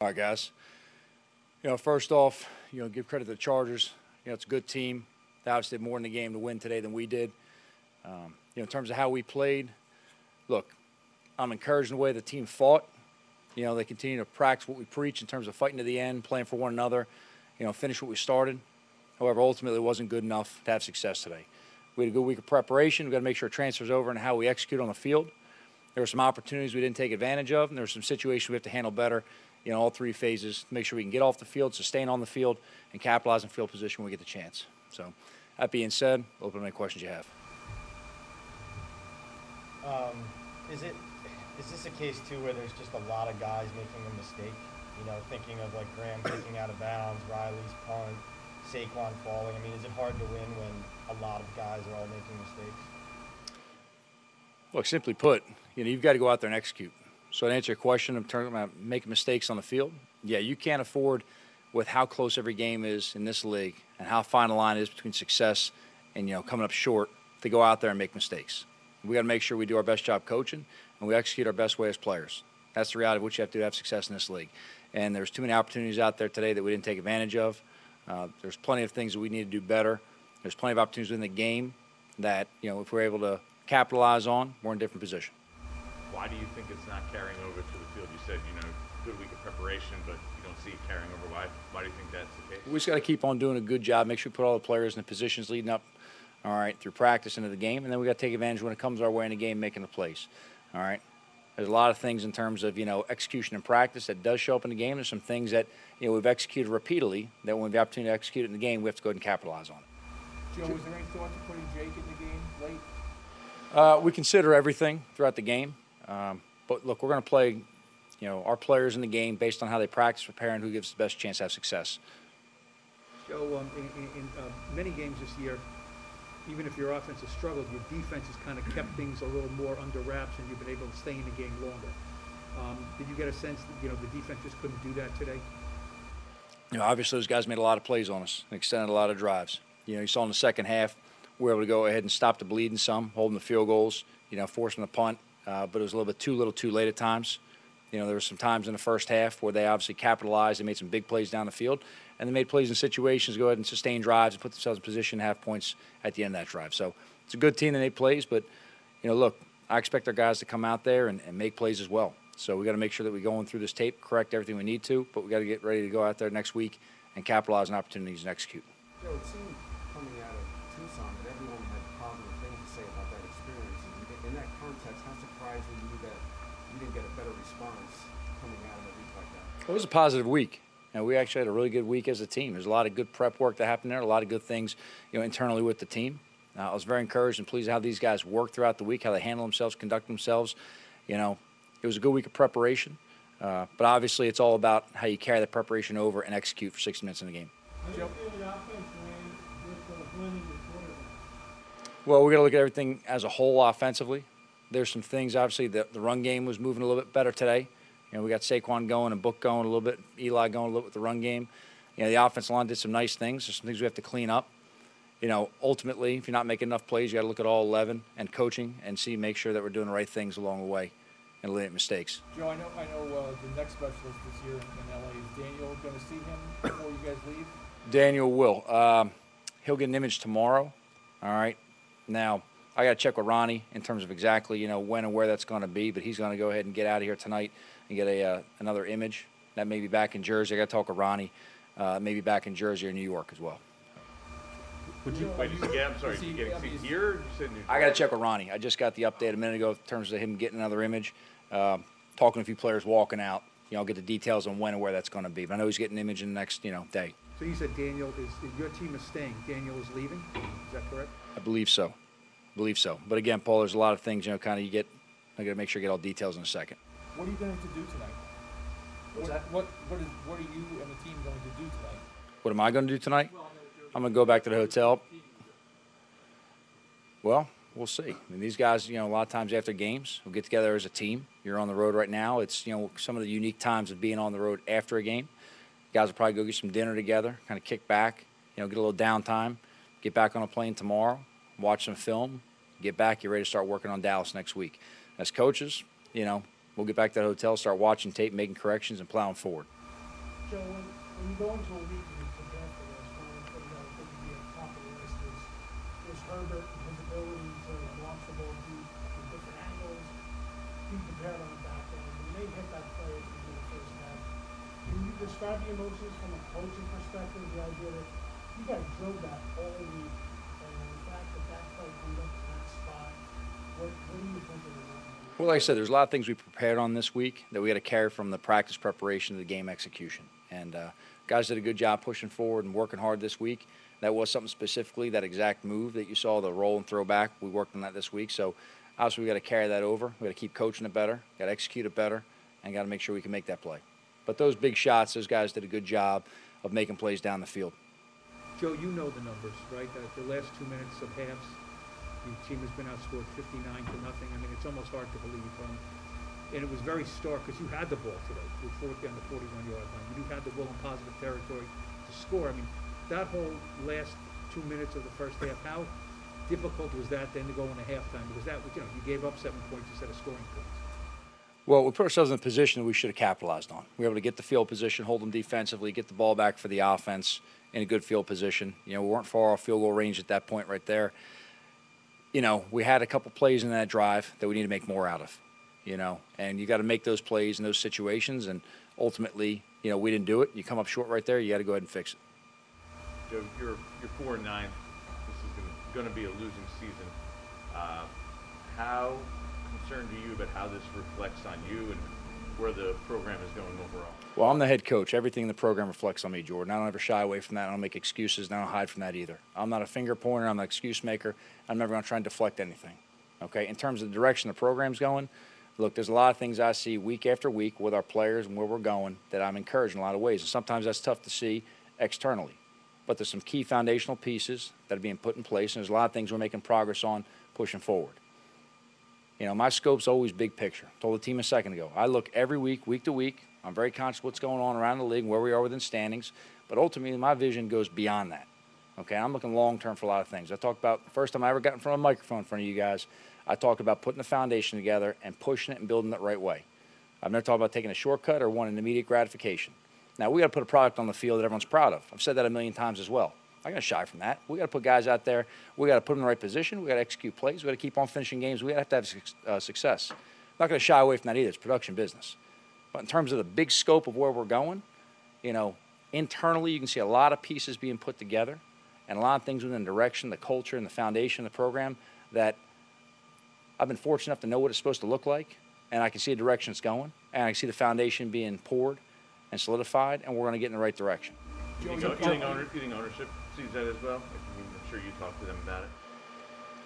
All right, guys. You know, first off, you know, give credit to the Chargers. You know, it's a good team. They obviously did more in the game to win today than we did. Um, you know, in terms of how we played, look, I'm encouraged in the way the team fought. You know, they continue to practice what we preach in terms of fighting to the end, playing for one another. You know, finish what we started. However, ultimately, it wasn't good enough to have success today. We had a good week of preparation. We've got to make sure transfers over and how we execute on the field. There were some opportunities we didn't take advantage of, and there were some situations we have to handle better you know, all three phases to make sure we can get off the field, sustain on the field, and capitalize on field position when we get the chance. So, that being said, open to any questions you have. Um, is it is this a case too where there's just a lot of guys making a mistake? You know, thinking of like Graham kicking out of bounds, Riley's punt, Saquon falling. I mean, is it hard to win when a lot of guys are all making mistakes? Look, simply put, you know, you've got to go out there and execute. So to answer your question in terms of making mistakes on the field, yeah, you can't afford with how close every game is in this league and how fine a line is between success and you know coming up short to go out there and make mistakes. We got to make sure we do our best job coaching and we execute our best way as players. That's the reality of what you have to do to have success in this league. And there's too many opportunities out there today that we didn't take advantage of. Uh, there's plenty of things that we need to do better. There's plenty of opportunities within the game that you know if we're able to capitalize on, we're in a different position. Why do you think it's not carrying over to the field? You said, you know, good week of preparation, but you don't see it carrying over. Why, why do you think that's the case? We just got to keep on doing a good job, make sure we put all the players in the positions leading up, all right, through practice into the game, and then we got to take advantage when it comes our way in the game, making the plays, all right. There's a lot of things in terms of you know execution and practice that does show up in the game. There's some things that you know we've executed repeatedly that when we have the opportunity to execute it in the game, we have to go ahead and capitalize on it. Joe, was there any thought to putting Jake in the game late? Uh, we consider everything throughout the game. Um, but look, we're going to play, you know, our players in the game based on how they practice, prepare, and who gives the best chance to have success. Joe, um, in, in, in uh, many games this year, even if your offense has struggled, your defense has kind of kept things a little more under wraps, and you've been able to stay in the game longer. Um, did you get a sense that you know the defense just couldn't do that today? You know, obviously those guys made a lot of plays on us and extended a lot of drives. You know, you saw in the second half we were able to go ahead and stop the bleeding some, holding the field goals. You know, forcing the punt, uh, but it was a little bit too little, too late at times. You know, there were some times in the first half where they obviously capitalized. They made some big plays down the field, and they made plays in situations to go ahead and sustain drives and put themselves in position to have points at the end of that drive. So it's a good team that made plays, but you know, look, I expect our guys to come out there and, and make plays as well. So we got to make sure that we're going through this tape, correct everything we need to, but we got to get ready to go out there next week and capitalize on opportunities and execute. Joe, it seemed coming out of Tucson that everyone had positive things to say about that experience. In that context, how surprised were you that you didn't get a better response coming out of a week like that? It was a positive week. You know, we actually had a really good week as a team. There's a lot of good prep work that happened there, a lot of good things, you know, internally with the team. Uh, I was very encouraged and pleased how these guys worked throughout the week, how they handle themselves, conduct themselves. You know, it was a good week of preparation. Uh, but obviously, it's all about how you carry the preparation over and execute for 60 minutes in the game. Joe? Well, we're going to look at everything as a whole offensively. There's some things, obviously, the, the run game was moving a little bit better today. You know, we got Saquon going and Book going a little bit, Eli going a little bit with the run game. You know, the offensive line did some nice things. There's some things we have to clean up. You know, ultimately, if you're not making enough plays, you got to look at all 11 and coaching and see, make sure that we're doing the right things along the way and eliminate mistakes. Joe, I know, I know uh, the next specialist this year in, in LA is Daniel. Going to see him before you guys leave? Daniel will. Um, he'll get an image tomorrow. All right. Now, I got to check with Ronnie in terms of exactly, you know, when and where that's going to be, but he's going to go ahead and get out of here tonight and get a uh, another image. That may be back in Jersey. I got to talk with Ronnie. Uh, maybe back in Jersey or New York as well. Would you, wait, did you get, I'm sorry, did you get to see here? or You I got to check with Ronnie. I just got the update a minute ago in terms of him getting another image. Um talking to a few players walking out. You know, I'll get the details on when and where that's going to be. But I know he's getting an image in the next, you know, day. So you said Daniel is your team is staying. Daniel is leaving. Is that correct? I believe so. I believe so. But again, Paul, there's a lot of things, you know, kind of you get, I got to make sure I get all details in a second. What are you going to do tonight? What's what, that? What, what, is, what are you and the team going to do tonight? What am I going to do tonight? I'm going to go back to the hotel. Well, we'll see. I mean, these guys, you know, a lot of times after games, we'll get together as a team. You're on the road right now. It's, you know, some of the unique times of being on the road after a game. Guys will probably go get some dinner together, kind of kick back, you know, get a little downtime, get back on a plane tomorrow, watch some film, get back, get ready to start working on Dallas next week. As coaches, you know, we'll get back to the hotel, start watching tape, making corrections, and plowing forward. Joe, when, when you go into a week and you prepare for this, one of the things I think would be at the top of the list is, is Herbert, and his ability to launch the ball deep from different angles, be prepared on the back end. When they hit that play at the the first half, can you describe the emotions from a coaching perspective, the idea that you guys drilled that all week, and the fact that that play comes up to that spot, what, what are you thinking of that? moment? Well, like I said, there's a lot of things we prepared on this week that we had to carry from the practice preparation to the game execution. And uh, guys did a good job pushing forward and working hard this week. That was something specifically, that exact move that you saw, the roll and throw back. We worked on that this week. So obviously, we got to carry that over. We got to keep coaching it better, got to execute it better, and got to make sure we can make that play. But those big shots, those guys did a good job of making plays down the field. Joe, you know the numbers, right? Uh, The last two minutes of halves, the team has been outscored fifty-nine to nothing. I mean, it's almost hard to believe. Um, and it was very stark because you had the ball today. You were down the forty-one yard line. You had the ball in positive territory to score. I mean, that whole last two minutes of the first half, how difficult was that then to go into halftime? Because that, you know, you gave up seven points instead of scoring points. Well, we put ourselves in a position that we should have capitalized on. We were able to get the field position, hold them defensively, get the ball back for the offense in a good field position. You know, we weren't far off field goal range at that point right there. You know, we had a couple plays in that drive that we need to make more out of. You know, and you got to make those plays in those situations, and ultimately, you know, we didn't do it. You come up short right there. You got to go ahead and fix it. Joe, you're, you're four and nine. This is gonna, gonna be a losing season. Uh, how concerned are you about how this reflects on you and where the program is going overall? Well, I'm the head coach. Everything in the program reflects on me, Jordan. I don't ever shy away from that. I don't make excuses, and I don't hide from that either. I'm not a finger pointer. I'm an excuse maker. I'm never going to try and deflect anything. Okay. In terms of the direction the program's going, look, there's a lot of things I see week after week with our players and where we're going that I'm encouraged in a lot of ways. And sometimes that's tough to see externally. But there's some key foundational pieces that are being put in place, and there's a lot of things we're making progress on pushing forward. You know, my scope's always big picture. Told the team a second ago. I look every week, week to week. I'm very conscious of what's going on around the league, where we are within standings. But ultimately, my vision goes beyond that. Okay, I'm looking long term for a lot of things. I talked about the first time I ever got in front of a microphone in front of you guys. I talked about putting the foundation together and pushing it and building it the right way. I've never talked about taking a shortcut or wanting immediate gratification. Now we got to put a product on the field that everyone's proud of. I've said that a million times as well. I'm not going to shy from that. We got to put guys out there. We got to put them in the right position. We got to execute plays. We got to keep on finishing games. We have to have uh, success. I'm not going to shy away from that either. It's production business. But in terms of the big scope of where we're going, you know, internally you can see a lot of pieces being put together, and a lot of things within the direction, the culture, and the foundation of the program that I've been fortunate enough to know what it's supposed to look like, and I can see the direction it's going, and I can see the foundation being poured and solidified, and we're going to get in the right direction. You think, Joe, you think owner, you think ownership sees that as well? I'm sure you talk to them about it.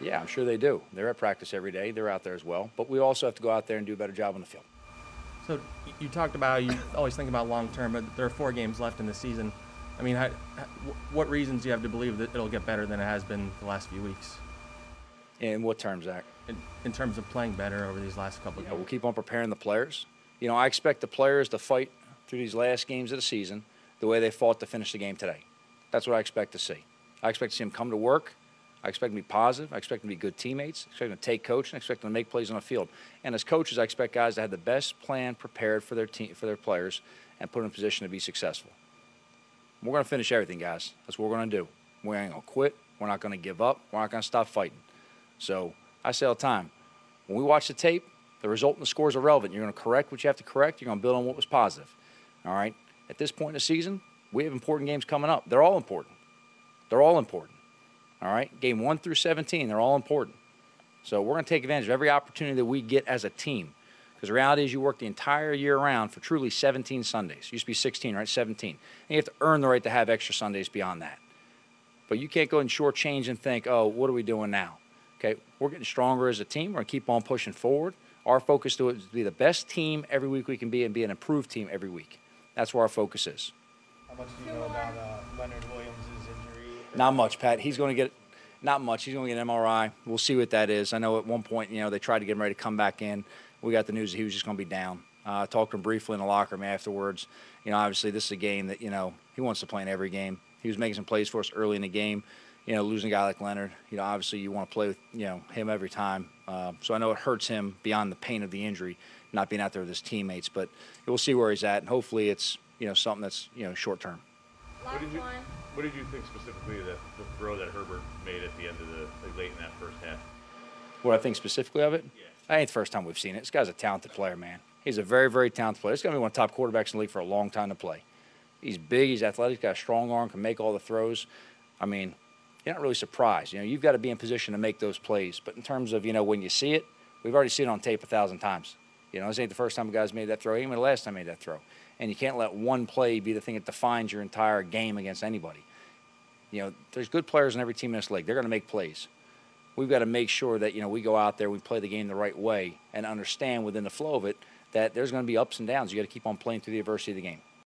Yeah, I'm sure they do. They're at practice every day. They're out there as well. But we also have to go out there and do a better job on the field. So you talked about you always think about long term, but there are four games left in the season. I mean, how, how, what reasons do you have to believe that it'll get better than it has been the last few weeks In what terms, Zach? in, in terms of playing better over these last couple You of know, we'll keep on preparing the players. You know, I expect the players to fight through these last games of the season the way they fought to finish the game today. That's what I expect to see. I expect to see them come to work. I expect them to be positive. I expect them to be good teammates. I expect them to take coach and I expect them to make plays on the field. And as coaches, I expect guys to have the best plan prepared for their team, for their players, and put them in a position to be successful. We're going to finish everything, guys. That's what we're going to do. We ain't going to quit. We're not going to give up. We're not going to stop fighting. So I say all the time, when we watch the tape, the result and the scores are relevant. You're going to correct what you have to correct. You're going to build on what was positive. All right. At this point in the season, we have important games coming up. They're all important. They're all important. All right. Game one through 17, they're all important. So we're going to take advantage of every opportunity that we get as a team. Because the reality is, you work the entire year round for truly 17 Sundays. Used to be 16, right? 17. And you have to earn the right to have extra Sundays beyond that. But you can't go and shortchange and think, oh, what are we doing now? Okay, we're getting stronger as a team. We're going to keep on pushing forward. Our focus to it is to be the best team every week we can be and be an improved team every week. That's where our focus is. How much do you know about uh, Leonard Williams' injury? Not much, Pat. He's going to get not much. He's going to get an MRI. We'll see what that is. I know at one point, you know, they tried to get him ready to come back in. We got the news that he was just going to be down. Uh, I talked to him briefly in the locker room afterwards. You know, obviously this is a game that you know he wants to play in every game. He was making some plays for us early in the game. You know, losing a guy like Leonard, you know, obviously you want to play with you know him every time. Uh, so I know it hurts him beyond the pain of the injury, not being out there with his teammates. But we'll see where he's at, and hopefully it's you know, something that's you know short term. What did you, what did you think specifically of that, the throw that Herbert made at the end of the, like late in that first half? What I think specifically of it, Yeah. I ain't the first time we've seen it. This guy's a talented player, man. He's a very, very talented player. He's going to be one of the top quarterbacks in the league for a long time to play. He's big, he's athletic, he's got a strong arm, can make all the throws. I mean, you're not really surprised. You know, you've got to be in position to make those plays. But in terms of, you know, when you see it, we've already seen it on tape a thousand times. You know, this ain't the first time a guy's made that throw, even the last time he made that throw. And you can't let one play be the thing that defines your entire game against anybody. You know, there's good players in every team in this league. They're going to make plays we've got to make sure that you know we go out there, we play the game the right way, and understand within the flow of it that there's going to be ups and downs. You got to keep on playing through the adversity of the game.